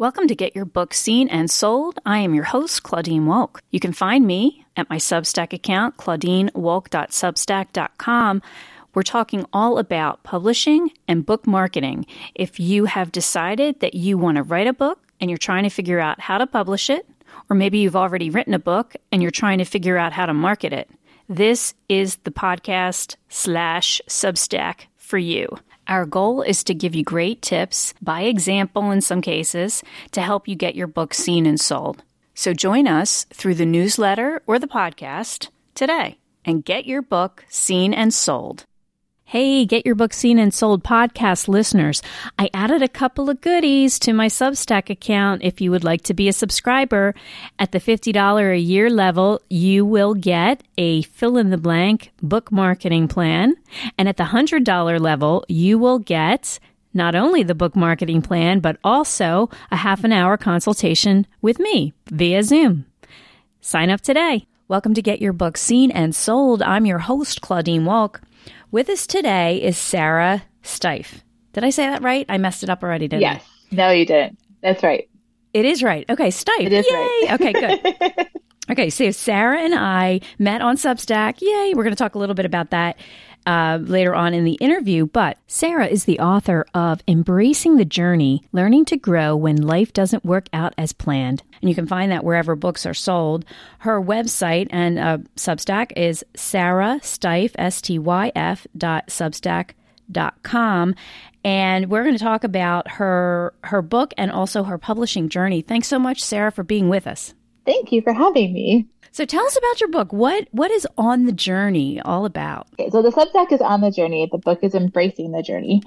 Welcome to Get Your Book Seen and Sold. I am your host, Claudine Wolk. You can find me at my Substack account, claudinewolk.substack.com. We're talking all about publishing and book marketing. If you have decided that you want to write a book and you're trying to figure out how to publish it, or maybe you've already written a book and you're trying to figure out how to market it, this is the podcast slash Substack for you. Our goal is to give you great tips, by example in some cases, to help you get your book seen and sold. So join us through the newsletter or the podcast today and get your book seen and sold. Hey, get your book seen and sold podcast listeners. I added a couple of goodies to my Substack account. If you would like to be a subscriber at the $50 a year level, you will get a fill in the blank book marketing plan. And at the $100 level, you will get not only the book marketing plan, but also a half an hour consultation with me via Zoom. Sign up today. Welcome to Get Your Book Seen and Sold. I'm your host, Claudine Wolk. With us today is Sarah Styf. Did I say that right? I messed it up already, didn't yes. I? Yes. No, you didn't. That's right. It is right. Okay, Styf. It is Yay. right. okay, good. Okay, so Sarah and I met on Substack. Yay! We're going to talk a little bit about that uh, later on in the interview. But Sarah is the author of Embracing the Journey Learning to Grow When Life Doesn't Work Out as Planned. And you can find that wherever books are sold. Her website and uh, Substack is Sarah S T Y F dot Substack dot com and we're going to talk about her her book and also her publishing journey. Thanks so much Sarah for being with us. Thank you for having me. So tell us about your book. What what is on the journey all about? Okay, so the Substack is on the journey. The book is embracing the journey,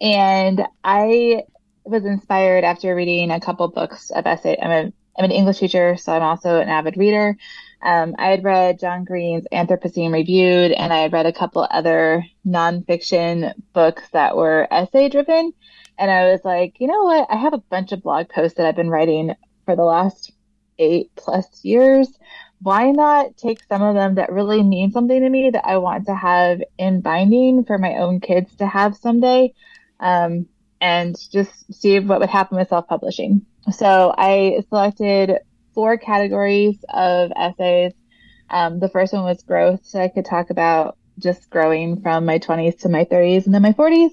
and I was inspired after reading a couple books of essay. I'm a I'm an English teacher, so I'm also an avid reader. Um, I had read John Green's Anthropocene Reviewed, and I had read a couple other nonfiction books that were essay driven. And I was like, you know what? I have a bunch of blog posts that I've been writing for the last eight plus years why not take some of them that really mean something to me that I want to have in binding for my own kids to have someday, um, and just see what would happen with self publishing. So I selected four categories of essays. Um, the first one was growth, so I could talk about just growing from my 20s to my 30s and then my 40s.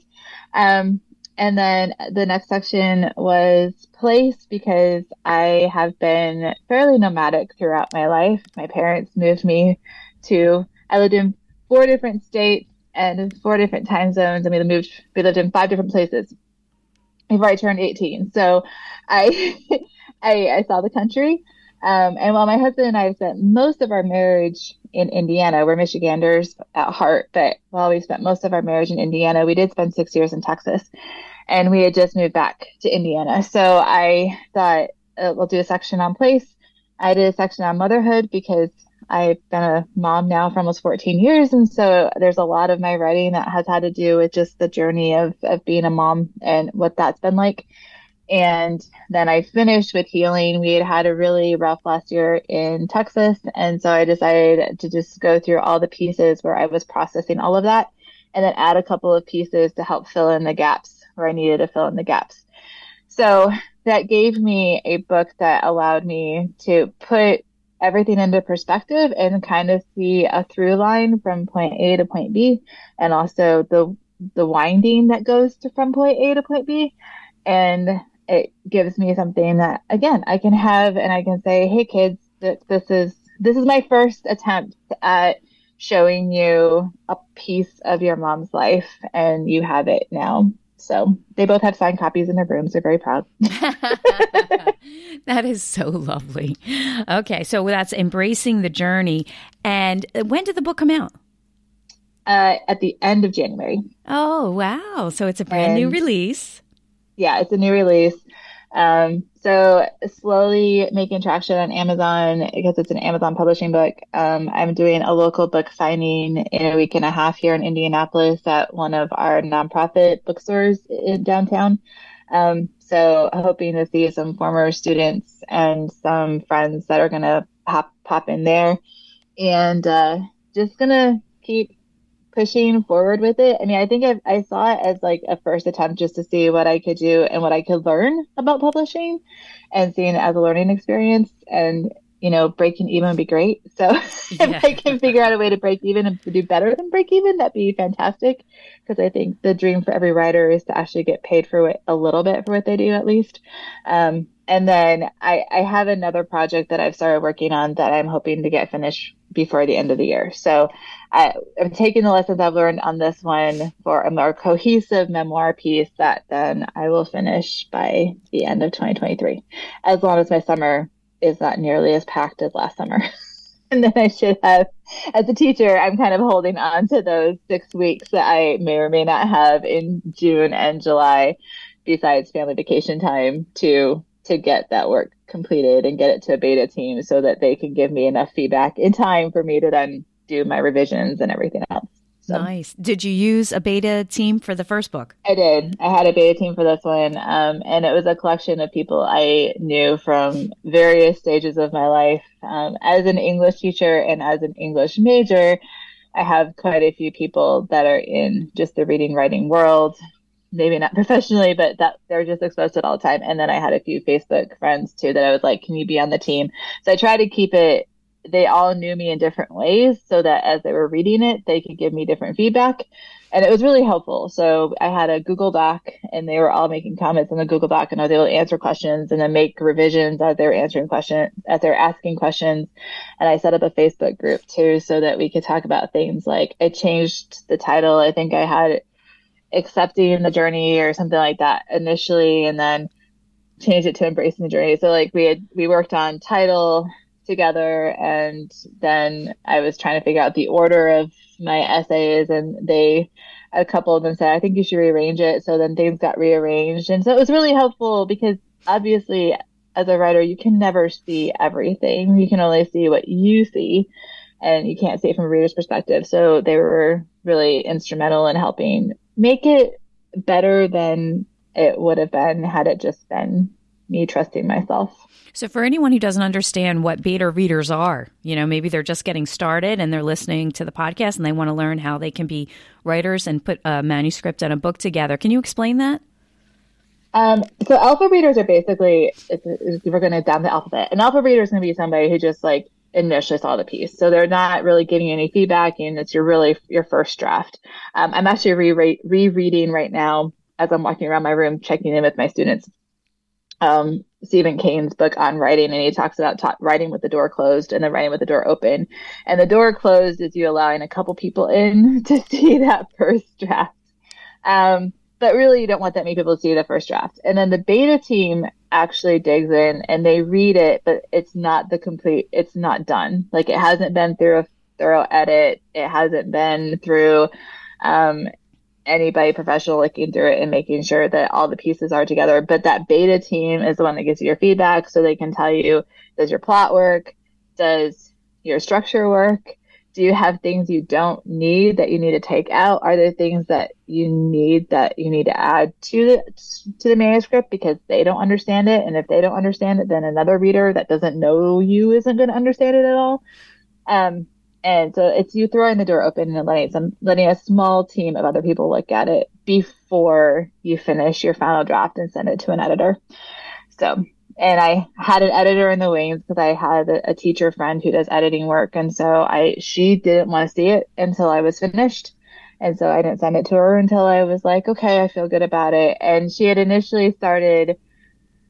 Um, and then the next section was place because I have been fairly nomadic throughout my life. My parents moved me to, I lived in four different states and four different time zones. I mean, we moved, we lived in five different places before I turned 18. So I, I, I saw the country. Um, and while my husband and I have spent most of our marriage in Indiana, we're Michiganders at heart, but while we spent most of our marriage in Indiana, we did spend six years in Texas and we had just moved back to Indiana. So I thought uh, we'll do a section on place. I did a section on motherhood because I've been a mom now for almost 14 years. And so there's a lot of my writing that has had to do with just the journey of, of being a mom and what that's been like. And then I finished with healing. We had had a really rough last year in Texas. And so I decided to just go through all the pieces where I was processing all of that and then add a couple of pieces to help fill in the gaps where I needed to fill in the gaps. So that gave me a book that allowed me to put everything into perspective and kind of see a through line from point A to point B and also the the winding that goes to from point A to point B and it gives me something that again I can have and I can say hey kids this is this is my first attempt at showing you a piece of your mom's life and you have it now so they both have signed copies in their rooms. They're very proud. that is so lovely. Okay, so that's embracing the journey. And when did the book come out? Uh, at the end of January. Oh wow! So it's a brand and, new release. Yeah, it's a new release. Um, so slowly making traction on Amazon because it's an Amazon publishing book. Um, I'm doing a local book signing in a week and a half here in Indianapolis at one of our nonprofit bookstores in downtown. Um, so hoping to see some former students and some friends that are gonna pop pop in there, and uh, just gonna keep pushing forward with it. I mean, I think I, I saw it as like a first attempt just to see what I could do and what I could learn about publishing and seeing it as a learning experience. And, you know, breaking even would be great. So yeah. if I can figure out a way to break even and to do better than break even, that'd be fantastic. Because I think the dream for every writer is to actually get paid for it a little bit for what they do, at least. Um, and then I, I have another project that I've started working on that I'm hoping to get finished before the end of the year. So I, am taking the lessons I've learned on this one for a more cohesive memoir piece that then I will finish by the end of 2023, as long as my summer is not nearly as packed as last summer. and then I should have, as a teacher, I'm kind of holding on to those six weeks that I may or may not have in June and July, besides family vacation time, to to get that work completed and get it to a beta team so that they can give me enough feedback in time for me to then do my revisions and everything else. So, nice. Did you use a beta team for the first book? I did. I had a beta team for this one, um, and it was a collection of people I knew from various stages of my life. Um, as an English teacher and as an English major, I have quite a few people that are in just the reading writing world maybe not professionally, but that they're just exposed to it all the time. And then I had a few Facebook friends too that I was like, can you be on the team? So I tried to keep it, they all knew me in different ways so that as they were reading it, they could give me different feedback. And it was really helpful. So I had a Google Doc and they were all making comments in the Google Doc and I was able to answer questions and then make revisions as they were answering questions, as they were asking questions. And I set up a Facebook group too so that we could talk about things like I changed the title. I think I had accepting the journey or something like that initially and then changed it to embracing the journey. So like we had we worked on title together and then I was trying to figure out the order of my essays and they a couple of them said I think you should rearrange it. So then things got rearranged. And so it was really helpful because obviously as a writer you can never see everything. You can only see what you see and you can't see it from a reader's perspective. So they were really instrumental in helping make it better than it would have been had it just been me trusting myself. So, for anyone who doesn't understand what beta readers are, you know, maybe they're just getting started and they're listening to the podcast and they want to learn how they can be writers and put a manuscript and a book together. Can you explain that? Um, so, alpha readers are basically, if we're going to down the alphabet. An alpha reader is going to be somebody who just like initially saw the piece. So they're not really giving you any feedback and it's your really your first draft. Um, I'm actually re- rereading right now as I'm walking around my room, checking in with my students. Um, Stephen King's book on writing, and he talks about ta- writing with the door closed and then writing with the door open. And the door closed is you allowing a couple people in to see that first draft. Um, but really, you don't want that many people to see the first draft. And then the beta team actually digs in and they read it, but it's not the complete, it's not done. Like it hasn't been through a thorough edit. It hasn't been through, um, anybody professional looking through it and making sure that all the pieces are together. But that beta team is the one that gives you your feedback. So they can tell you, does your plot work? Does your structure work? Do you have things you don't need that you need to take out? Are there things that you need that you need to add to the to the manuscript because they don't understand it? And if they don't understand it then another reader that doesn't know you isn't going to understand it at all. Um and so it's you throwing the door open and letting some letting a small team of other people look at it before you finish your final draft and send it to an editor. So and I had an editor in the wings because I had a, a, teacher friend who does editing work, and so I she didn't want to see it until I was finished, and so I didn't send it to her until I was like, okay, I feel good about it. And she had initially started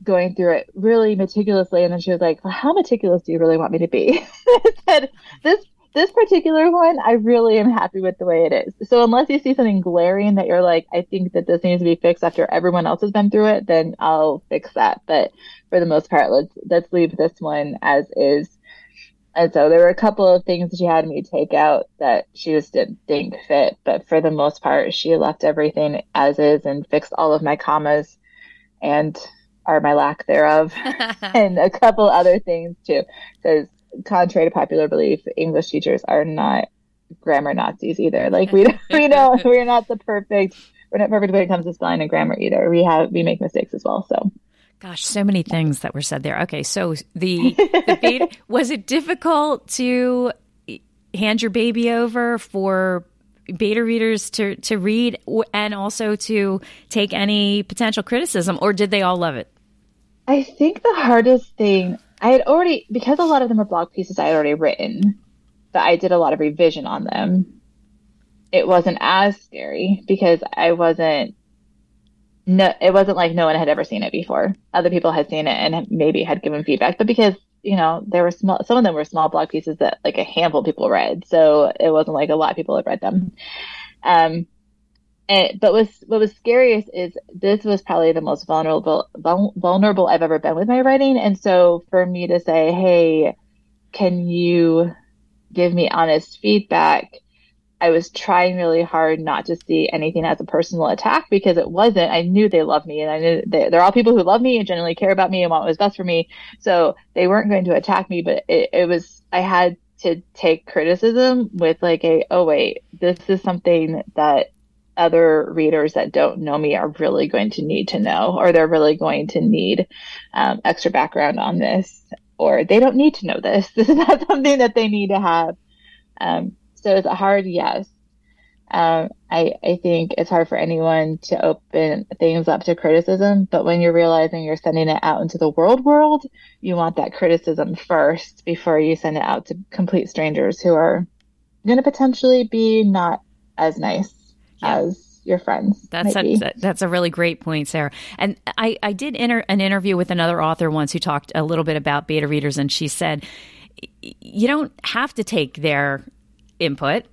going through it really meticulously, and then she was like, well, how meticulous do you really want me to be? I said, this this particular one, I really am happy with the way it is. So unless you see something glaring that you're like, I think that this needs to be fixed after everyone else has been through it, then I'll fix that. But for the most part, let's let's leave this one as is. And so there were a couple of things that she had me take out that she just didn't think fit. But for the most part, she left everything as is and fixed all of my commas and are my lack thereof and a couple other things too. Because contrary to popular belief, English teachers are not grammar Nazis either. Like we we know we're not the perfect we're not perfect when it comes to spelling and grammar either. We have we make mistakes as well. So Gosh, so many things that were said there. Okay, so the, the was it difficult to hand your baby over for beta readers to to read and also to take any potential criticism, or did they all love it? I think the hardest thing I had already because a lot of them were blog pieces I had already written, but I did a lot of revision on them. It wasn't as scary because I wasn't no, it wasn't like no one had ever seen it before. Other people had seen it and maybe had given feedback, but because you know there were small, some of them were small blog pieces that like a handful of people read, so it wasn't like a lot of people had read them. Um, and, but what was scariest is this was probably the most vulnerable vulnerable I've ever been with my writing, and so for me to say, hey, can you give me honest feedback? I was trying really hard not to see anything as a personal attack because it wasn't. I knew they love me and I knew they, they're all people who love me and genuinely care about me and want what was best for me. So they weren't going to attack me, but it, it was, I had to take criticism with like a, oh wait, this is something that other readers that don't know me are really going to need to know, or they're really going to need um, extra background on this, or they don't need to know this. This is not something that they need to have. Um, so it's a hard yes. Um, I, I think it's hard for anyone to open things up to criticism, but when you're realizing you're sending it out into the world world, you want that criticism first before you send it out to complete strangers who are going to potentially be not as nice yeah. as your friends. That's a, that's a really great point, Sarah. And I, I did inter- an interview with another author once who talked a little bit about beta readers, and she said, you don't have to take their input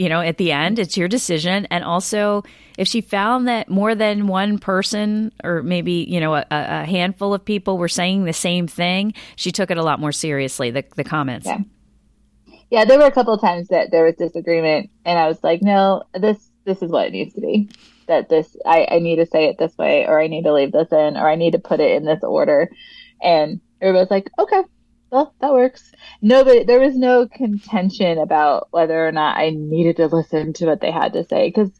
you know at the end it's your decision and also if she found that more than one person or maybe you know a, a, handful of people were saying the same thing she took it a lot more seriously the, the comments yeah. yeah there were a couple of times that there was disagreement and i was like no this this is what it needs to be that this I, I need to say it this way or i need to leave this in or i need to put it in this order and everybody's like okay well, that works. nobody there was no contention about whether or not I needed to listen to what they had to say because,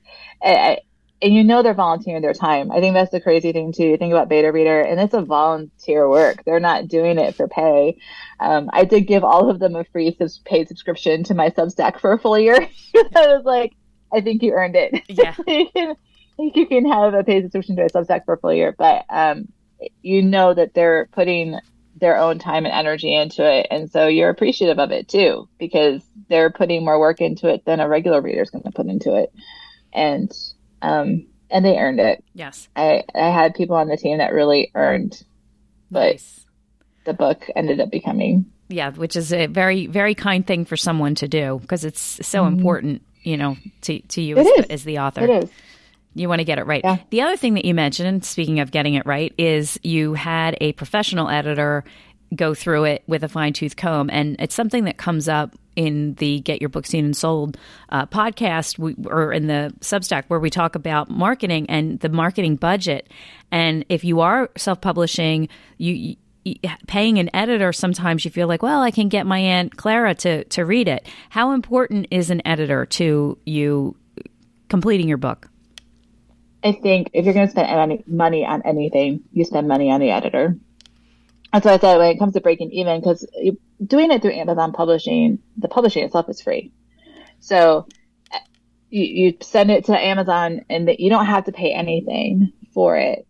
i and you know they're volunteering their time. I think that's the crazy thing too. You think about Beta Reader, and it's a volunteer work. They're not doing it for pay. Um, I did give all of them a free paid subscription to my Substack for a full year. I was like, I think you earned it. Yeah. you can, you can have a paid subscription to a Substack for a full year, but um, you know that they're putting their own time and energy into it. And so you're appreciative of it too, because they're putting more work into it than a regular reader is going to put into it. And, um, and they earned it. Yes. I, I had people on the team that really earned, but nice. the book ended up becoming. Yeah, which is a very, very kind thing for someone to do because it's so mm-hmm. important, you know, to, to you as the, as the author. It is. You want to get it right. Yeah. The other thing that you mentioned, speaking of getting it right, is you had a professional editor go through it with a fine tooth comb. And it's something that comes up in the Get Your Book Seen and Sold uh, podcast we, or in the Substack where we talk about marketing and the marketing budget. And if you are self publishing, you, you paying an editor sometimes you feel like well i can get my aunt clara to to read it how important is an editor to you completing your book I think if you're going to spend any money on anything, you spend money on the editor. That's why I said when it comes to breaking even, because doing it through Amazon Publishing, the publishing itself is free. So eh, you, you send it to Amazon, and the, you don't have to pay anything for it,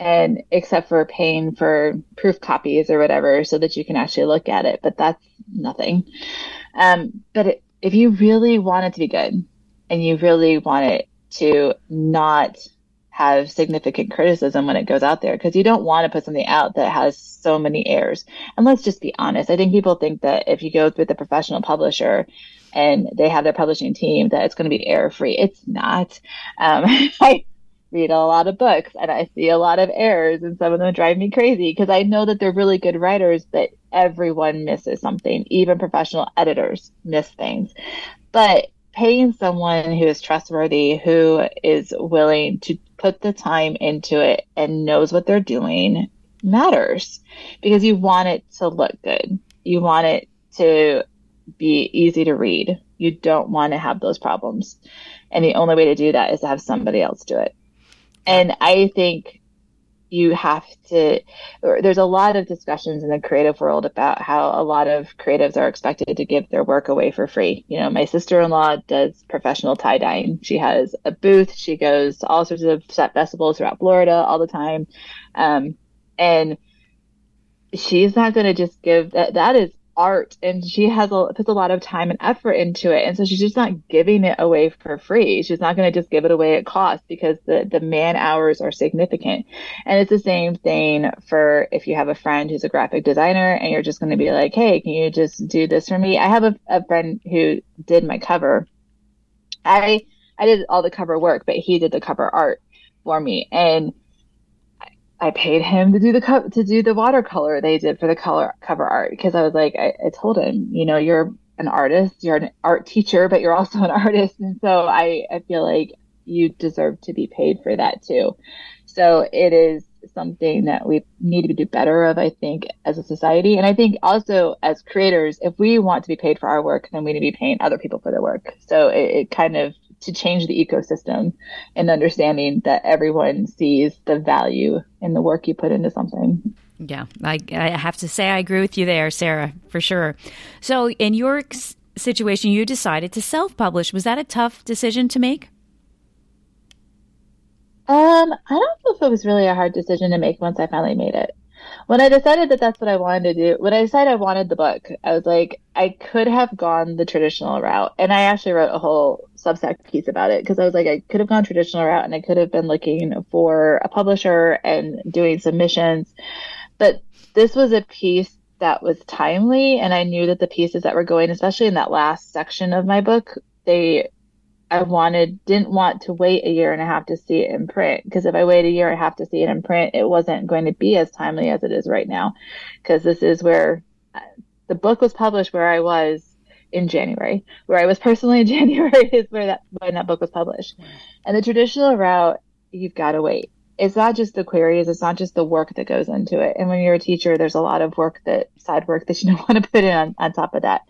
and except for paying for proof copies or whatever, so that you can actually look at it. But that's nothing. Um, but it, if you really want it to be good, and you really want it to not have significant criticism when it goes out there because you don't want to put something out that has so many errors. And let's just be honest. I think people think that if you go with a professional publisher and they have their publishing team, that it's going to be error free. It's not. Um, read a lot of books and I see a lot of errors and some of them drive me crazy because I know that they're really good writers, but everyone misses something. Even professional editors miss things. But paying someone who is trustworthy, who is willing to put the time into it and knows what they're doing matters because you want it to look good. You want it to be easy to read. You don't want to have those problems. And the only way to do that is to have somebody else do it. And I think you have to there's a lot of discussions in the creative world about how a lot of creatives are expected to give their work away for free. You know my sister-in-law does professional tie-dyeing. She has a booth. She goes to all sorts of set festivals throughout florida all the time. Um, and she's not going to just give that that is art and she has a puts a lot of time and effort into it and so she's just not giving it away for free. She's not going to just give it away at cost because the the man hours are significant. And it's the same thing for if you have a friend who's a graphic designer and you're just going to be like hey can you just do this for me? I have a, a friend who did my cover. I i did all the cover work but he did the cover art for me and I paid him to do the co- to do the watercolor they did for the color cover art because I was like I, I told him you know you're an artist you're an art teacher but you're also an artist. And so I I feel like you deserve to be paid for that too. So it is something that we need to do better of I think as a society. And I think also as creators if we want to be paid for our work then we need to be paying other people for their work. So it, it kind of to change the ecosystem and understanding that everyone sees the value in the work you put into something. Yeah, I, I have to say I agree with you there, Sarah, for sure. So, in your situation, you decided to self publish. Was that a tough decision to make? Um, I don't know if it was really a hard decision to make once I finally made it when I decided that that's what I wanted to do, when I decided I wanted the book, I was like, I could have gone the traditional route. And I actually wrote a whole Substack piece about it because I was like, I could have gone traditional route and I could have been looking for a publisher and doing submissions. But this was a piece that was timely. And I knew that the pieces that were going, especially in that last section of my book, they I wanted didn't want to wait a year and a half to see it in print because if I wait a year and a half to see it in print, it wasn't going to be as timely as it is right now because this is where uh, the book was published where I was in January, where I was personally in January is where that when that book was published. And the traditional route, you've got to wait. It's not just the queries, it's not just the work that goes into it. And when you're a teacher, there's a lot of work that side work that you don't want to put in on, on top of that.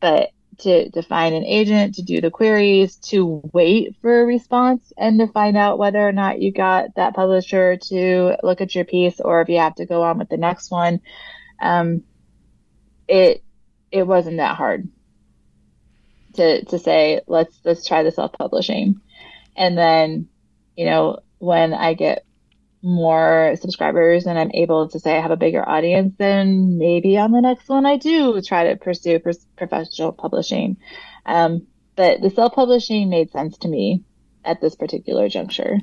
But to, find an agent, to do the queries, to wait for a response, and to find out whether or not you got that publisher to look at your piece or if you have to go on with the next one. Um, it it wasn't that hard to to say let's let's try the self publishing, and then you know when I get more subscribers and I'm able to say I have a bigger audience, then maybe on the next one I do try to pursue professional publishing. Um, but the self publishing made sense to me at this particular juncture,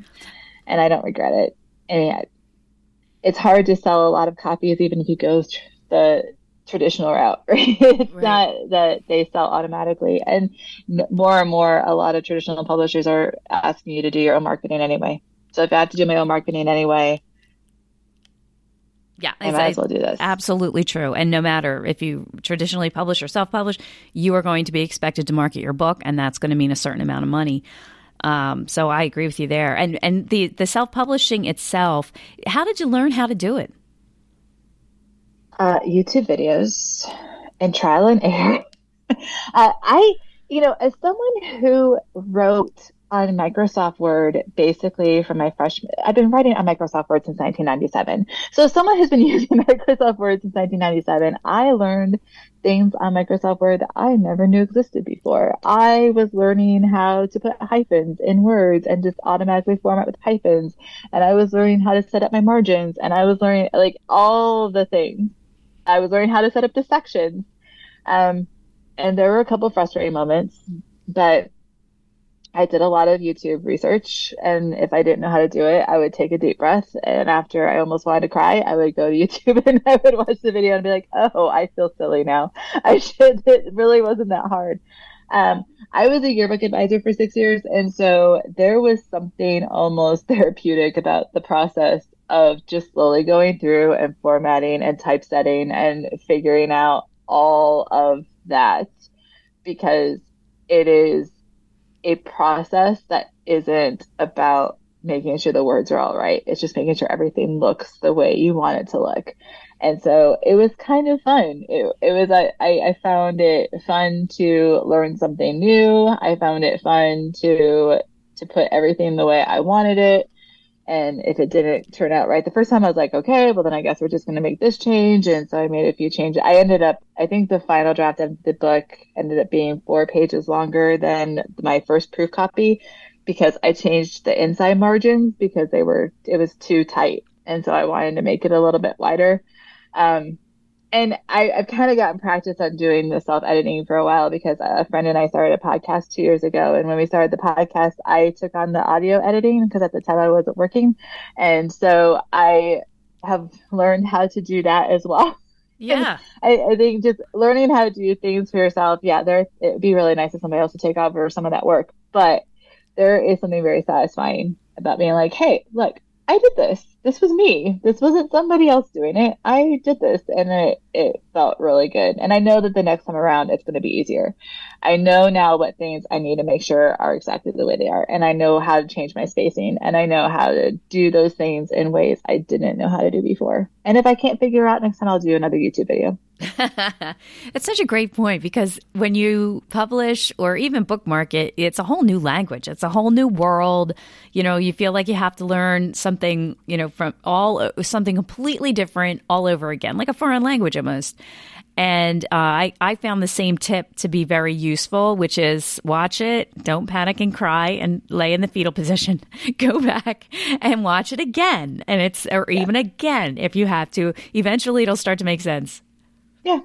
and I don't regret it. Mean, it's hard to sell a lot of copies even if you go the traditional route. Right? It's right. not that they sell automatically, and more and more, a lot of traditional publishers are asking you to do your own marketing anyway. So if I have to do my own marketing anyway, yeah, I might as well do this. Absolutely true. And no matter if you traditionally publish or self publish, you are going to be expected to market your book, and that's going to mean a certain amount of money. Um, so I agree with you there. And and the the self publishing itself, how did you learn how to do it? Uh, YouTube videos and trial and error. uh, I, you know, as someone who wrote on Microsoft Word basically from my freshman. I've been writing on Microsoft Word since 1997. So, someone who's been using Microsoft Word since 1997, I learned things on Microsoft Word that I never knew existed before. I was learning how to put hyphens in words and just automatically format with hyphens, and I was learning how to set up my margins, and I was learning like all the things. I was learning how to set up the sections. Um, and there were a couple frustrating moments, but I did a lot of YouTube research, and if I didn't know how to do it, I would take a deep breath. And after I almost wanted to cry, I would go to YouTube and I would watch the video and be like, "Oh, I feel silly now. I should." It really wasn't that hard. Um, I was a yearbook advisor for six years, and so there was something almost therapeutic about the process of just slowly going through and formatting and typesetting and figuring out all of that because it is a process that isn't about making sure the words are all right. It's just making sure everything looks the way you want it to look. And so it was kind of fun. It, it was, I, I found it fun to learn something new. I found it fun to, to put everything the way I wanted it. And if it didn't turn out right the first time, I was like, okay, well, then I guess we're just going to make this change. And so I made a few changes. I ended up, I think the final draft of the book ended up being four pages longer than my first proof copy because I changed the inside margins because they were, it was too tight. And so I wanted to make it a little bit wider. Um, and I, have kind of gotten practice on doing the self editing for a while because a friend and I started a podcast two years ago. And when we started the podcast, I took on the audio editing because at the time I wasn't working. And so I have learned how to do that as well. Yeah. I, I, think just learning how to do things for yourself, yeah, there it'd be really nice if somebody else to take over some of that work. But there is something very satisfying about being like, hey, look, I did this. This was me. This wasn't somebody else doing it. I did this and it, it felt really good. And I know that the next time around it's going to be easier. I know now what things I need to make sure are exactly the way they are. And I know how to change my spacing and I know how to do those things in ways I didn't know how to do before. And if I can't figure out next time, I'll do another YouTube video. it's such a great point because when you publish or even bookmark it, it's a whole new language. It's a whole new world. You know, you feel like you have to learn something, you know, from all something completely different all over again, like a foreign language almost. And uh, I, I found the same tip to be very useful, which is watch it, don't panic and cry, and lay in the fetal position. Go back and watch it again, and it's or even again if you have to. Eventually, it'll start to make sense. Yeah.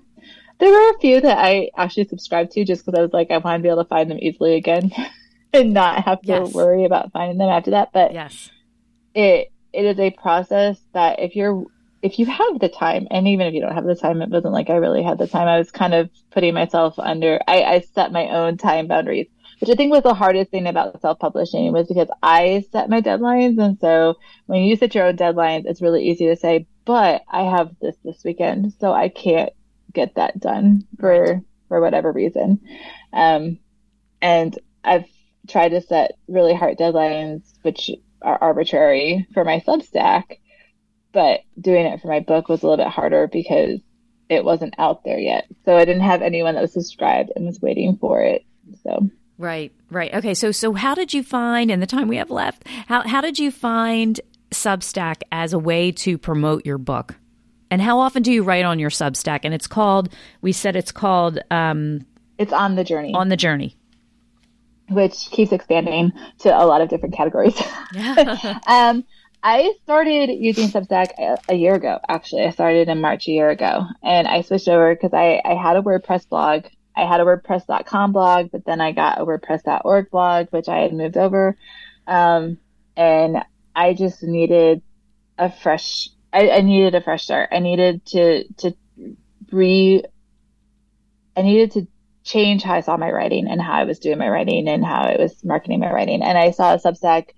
There were a few that I actually subscribed to just because I was like, I want to be able to find them easily again and not have to yes. worry about finding them after that. But yes, it it is a process that if you're if you have the time, and even if you don't have the time, it wasn't like I really had the time. I was kind of putting myself under. I, I set my own time boundaries, which I think was the hardest thing about self publishing was because I set my deadlines, and so when you set your own deadlines, it's really easy to say, "But I have this this weekend, so I can't get that done for for whatever reason. Um, and I've tried to set really hard deadlines, which are arbitrary for my Substack, but doing it for my book was a little bit harder because it wasn't out there yet. So I didn't have anyone that was subscribed and was waiting for it. So Right, right. Okay, so so how did you find in the time we have left, how how did you find Substack as a way to promote your book? And how often do you write on your Substack? And it's called, we said it's called. Um, it's On the Journey. On the Journey. Which keeps expanding to a lot of different categories. Yeah. um, I started using Substack a, a, year ago, actually. I started in March a year ago. And I switched over because I, I had a WordPress blog. I had a WordPress.com blog, but then I got a WordPress.org blog, which I had moved over. Um, and I just needed a fresh I, I needed a fresh start. I needed to to re I needed to change how I saw my writing and how I was doing my writing and how I was marketing my writing. And I saw a Substack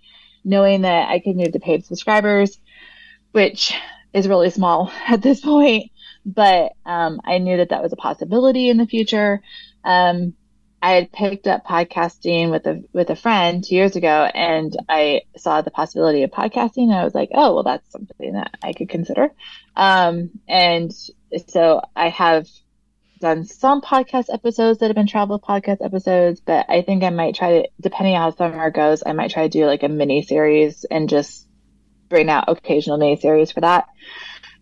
knowing that I could move to paid subscribers, which is really small at this point. But um, I knew that that was a possibility in the future. Um, I had picked up podcasting with a with a friend two years ago, and I saw the possibility of podcasting, and I was like, "Oh, well, that's something that I could consider." Um, and so I have done some podcast episodes that have been travel podcast episodes, but I think I might try to, depending on how summer goes, I might try to do like a mini series and just bring out occasional mini series for that.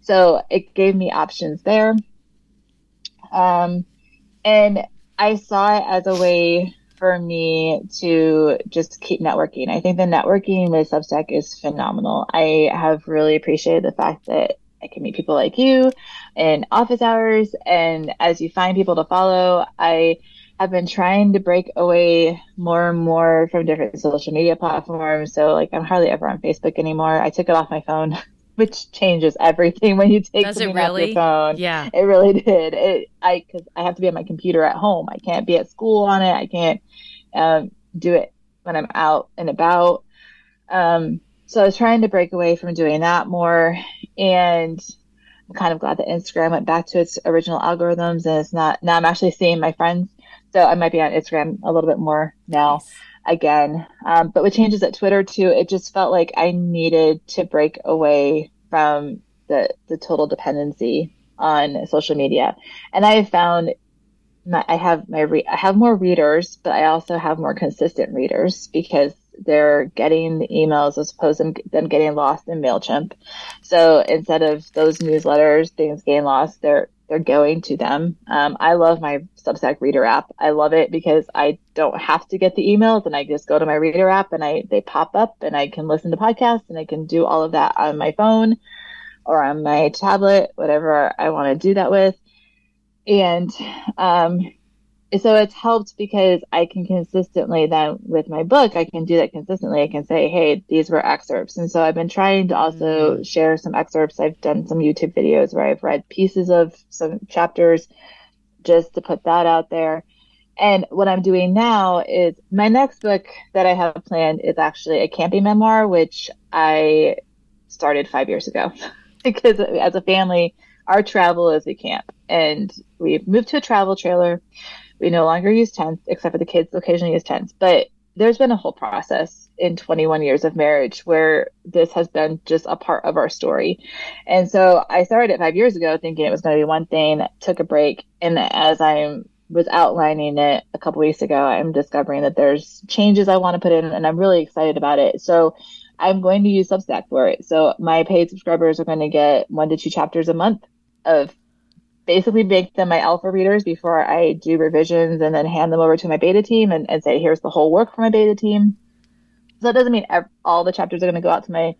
So it gave me options there. Um, and I saw it as a way for me to just keep networking. I think the networking with Substack is phenomenal. I have really appreciated the fact that I can meet people like you in office hours. And as you find people to follow, I have been trying to break away more and more from different social media platforms. So like I'm hardly ever on Facebook anymore. I took it off my phone which changes everything when you take Does something really? off your phone. Yeah, it really did. It I because I have to be on my computer at home. I can't be at school on it. I can't um, do it when I'm out and about. Um, so I was trying to break away from doing that more, and I'm kind of glad that Instagram went back to its original algorithms, and it's not now. I'm actually seeing my friends, so I might be on Instagram a little bit more now. Nice again. Um, but with changes at Twitter too, it just felt like I needed to break away from the the total dependency on social media. And I have found my, I have my re- I have more readers, but I also have more consistent readers because they're getting the emails as opposed to them getting lost in MailChimp. So instead of those newsletters, things getting lost, they're they're going to them. Um, I love my Substack Reader app. I love it because I don't have to get the emails, and I just go to my Reader app, and I they pop up, and I can listen to podcasts, and I can do all of that on my phone or on my tablet, whatever I want to do that with. And um, so it's helped because I can consistently then with my book, I can do that consistently. I can say, Hey, these were excerpts. And so I've been trying to also mm-hmm. share some excerpts. I've done some YouTube videos where I've read pieces of some chapters just to put that out there. And what I'm doing now is my next book that I have planned is actually a camping memoir, which I started five years ago because as a family, our travel is a camp and we've moved to a travel trailer we no longer use tents, except for the kids occasionally use tents. But there's been a whole process in 21 years of marriage where this has been just a part of our story. And so I started it five years ago thinking it was going to be one thing, took a break. And as I was outlining it a couple weeks ago, I'm discovering that there's changes I want to put in and I'm really excited about it. So I'm going to use Substack for it. So my paid subscribers are going to get one to two chapters a month of basically make them my alpha readers before I do revisions and then hand them over to my beta team and, and say, here's the whole work for my beta team. So that doesn't mean all the chapters are going to go out to my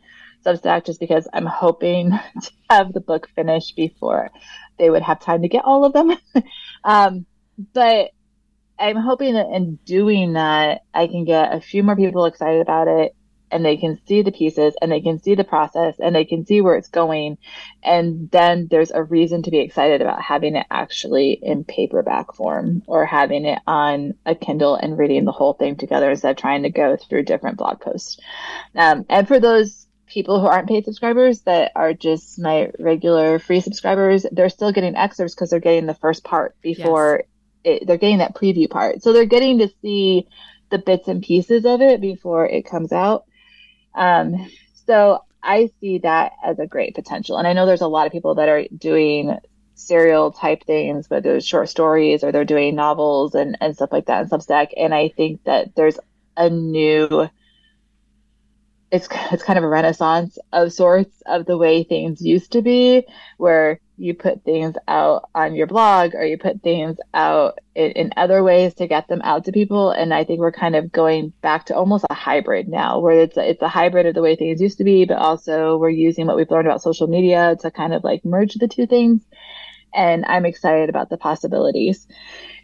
Substack just because I'm hoping to have the book finished before they would have time to get all of them. um, but I'm hoping that in doing that, I can get a few more people excited about it and they can see the pieces and they can see the process and they can see where it's going. And then there's a reason to be excited about having it actually in paperback form or having it on a Kindle and reading the whole thing together instead of trying to go through different blog posts. Um, and for those people who aren't paid subscribers that are just my regular free subscribers, they're still getting excerpts because they're getting the first part before yes. it, they're getting that preview part. So they're getting to see the bits and pieces of it before it comes out. Um, so I see that as a great potential. And I know there's a lot of people that are doing serial type things, but there's short stories or they're doing novels and, and stuff like that in Substack. And I think that there's a new it's it's kind of a renaissance of sorts of the way things used to be where you put things out on your blog or you put things out in, in, other ways to get them out to people. And i think we're kind of going back to almost a hybrid now where it's a, it's a hybrid of the way things used to be but also we're using what we've learned about social media to kind of like merge the two things. And i'm excited about the possibilities.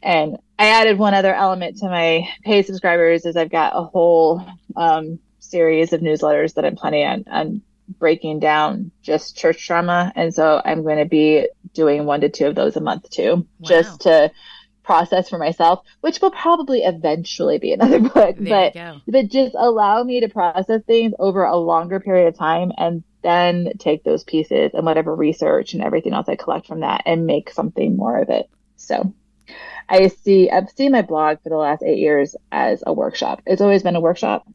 And i added one other element to my paid subscribers is i've got a whole um, series of newsletters that i'm planning on, on breaking down just church drama. And so I'm going to be doing one to two of those a month too, wow. just to process for myself, which will probably eventually be another book, there but, but just allow me to process things over a longer period of time and then take those pieces and whatever research and everything else I collect from that and make something more of it. So I see, I've seen my blog for the last eight years as a workshop. It's always been a workshop.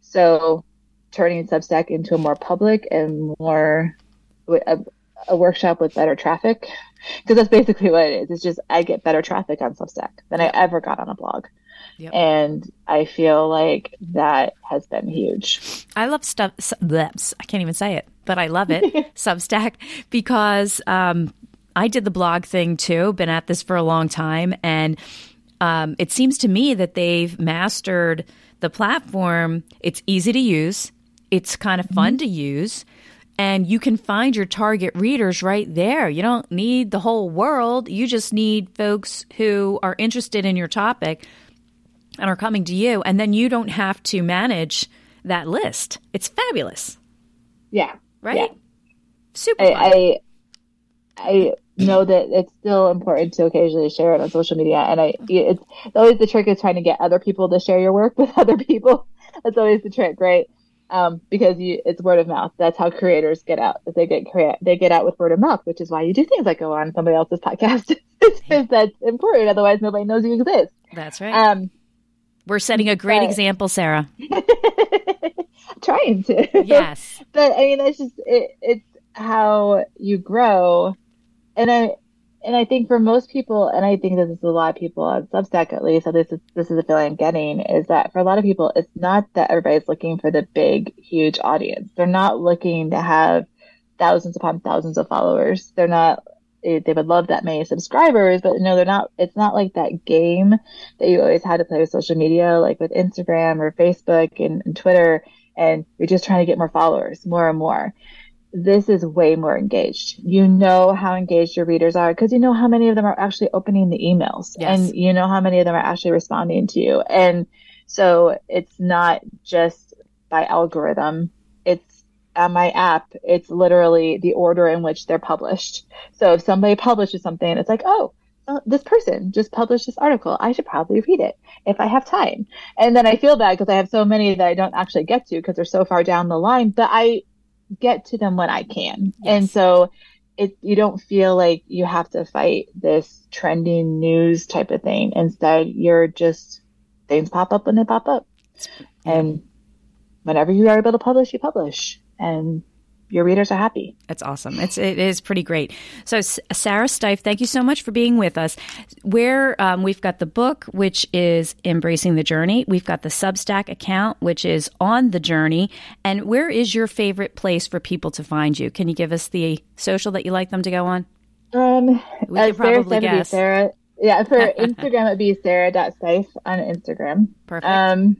So turning Substack into a more public and more a, a workshop with better traffic because that's basically what it is. It's just I get better traffic on Substack than I ever got on a blog. Yep. And I feel like that has been huge. I love stuff. I can't even say it, but I love it. Substack because um, I did the blog thing too. Been at this for a long time, and um, it seems to me that they've mastered the platform. It's easy to use. It's kind of fun mm-hmm. to use. And you can find your target readers right there. You don't need the whole world. You just need folks who are interested in your topic and are coming to you. And then you don't have to manage that list. It's fabulous. Yeah. Right? Yeah. Super. I, I, I know that it's still important to occasionally share it on social media. And I, it's always the trick is trying to get other people to share your work with other people. That's always the trick, right? Um, because you, it's word of mouth. That's how creators get out. They get create, they get out with word of mouth, which is why you do things like go on somebody else's podcast. because that's important. Otherwise, nobody knows you exist. That's right. Um, We're setting a great but, example, Sarah. trying to. Yes. but I mean, that's just it, it's how you grow, and I and I think for most people, and I think this is a lot of people on Substack at least, so this is this is the feeling I'm getting, is that for a lot of people, it's not that everybody's looking for the big, huge audience. They're not looking to have thousands upon thousands of followers. They're not eh, they would love that many subscribers, but no, they're not. It's not like that game that you always had to play with social media, like with Instagram or Facebook and, and Twitter, and you're just trying to get more followers, more and more this is way more engaged. You know how engaged your readers are because you know how many of them are actually opening the emails yes. and you know how many of them are actually responding to you. And so it's not just by algorithm. It's on my app. It's literally the order in which they're published. So if somebody publishes something, it's like, oh, uh, this person just published this article. I should probably read it if I have time. And then I feel bad because I have so many that I don't actually get to because they're so far down the line. But I get to them when I can. Yes. And so it you don't feel like you have to fight this trending news type of thing. Instead, you're just things pop up when they pop up. And whenever you are able to publish, you publish. And your readers are happy. That's awesome. It's it is pretty great. So Sarah Styf, thank you so much for being with us. Where um, we've got the book, which is embracing the journey. We've got the Substack account, which is on the journey. And where is your favorite place for people to find you? Can you give us the social that you like them to go on? Um, we can probably guess. Sarah. Yeah, for Instagram it'd be sarah.styf on Instagram. Perfect. Um,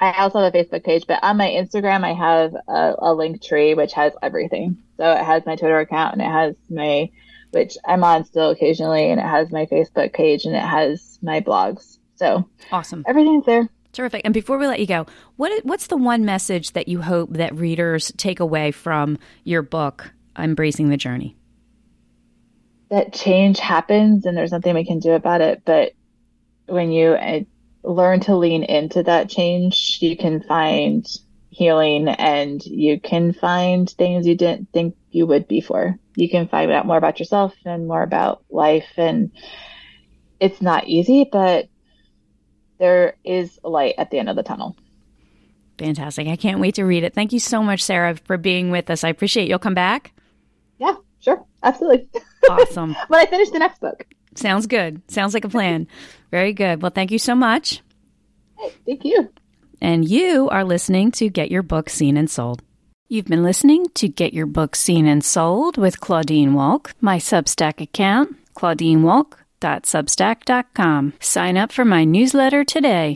I also have a Facebook page, but on my Instagram, I have a, a link tree which has everything. So it has my Twitter account and it has my, which I'm on still occasionally, and it has my Facebook page and it has my blogs. So awesome. Everything's there. Terrific. And before we let you go, what what's the one message that you hope that readers take away from your book, Embracing the Journey? That change happens and there's nothing we can do about it. But when you learn to lean into that change, you can find healing and you can find things you didn't think you would before. You can find out more about yourself and more about life. And it's not easy, but there is light at the end of the tunnel. Fantastic. I can't wait to read it. Thank you so much, Sarah, for being with us. I appreciate it. You'll come back? Yeah, sure. Absolutely. Awesome. when I finish the next book. Sounds good. Sounds like a plan. Very good. Well, thank you so much. thank you. And you are listening to Get Your Book Seen and Sold. You've been listening to Get Your Book Seen and Sold with Claudine Wolk, my Substack account, claudinewolk.substack.com. Sign up for my newsletter today.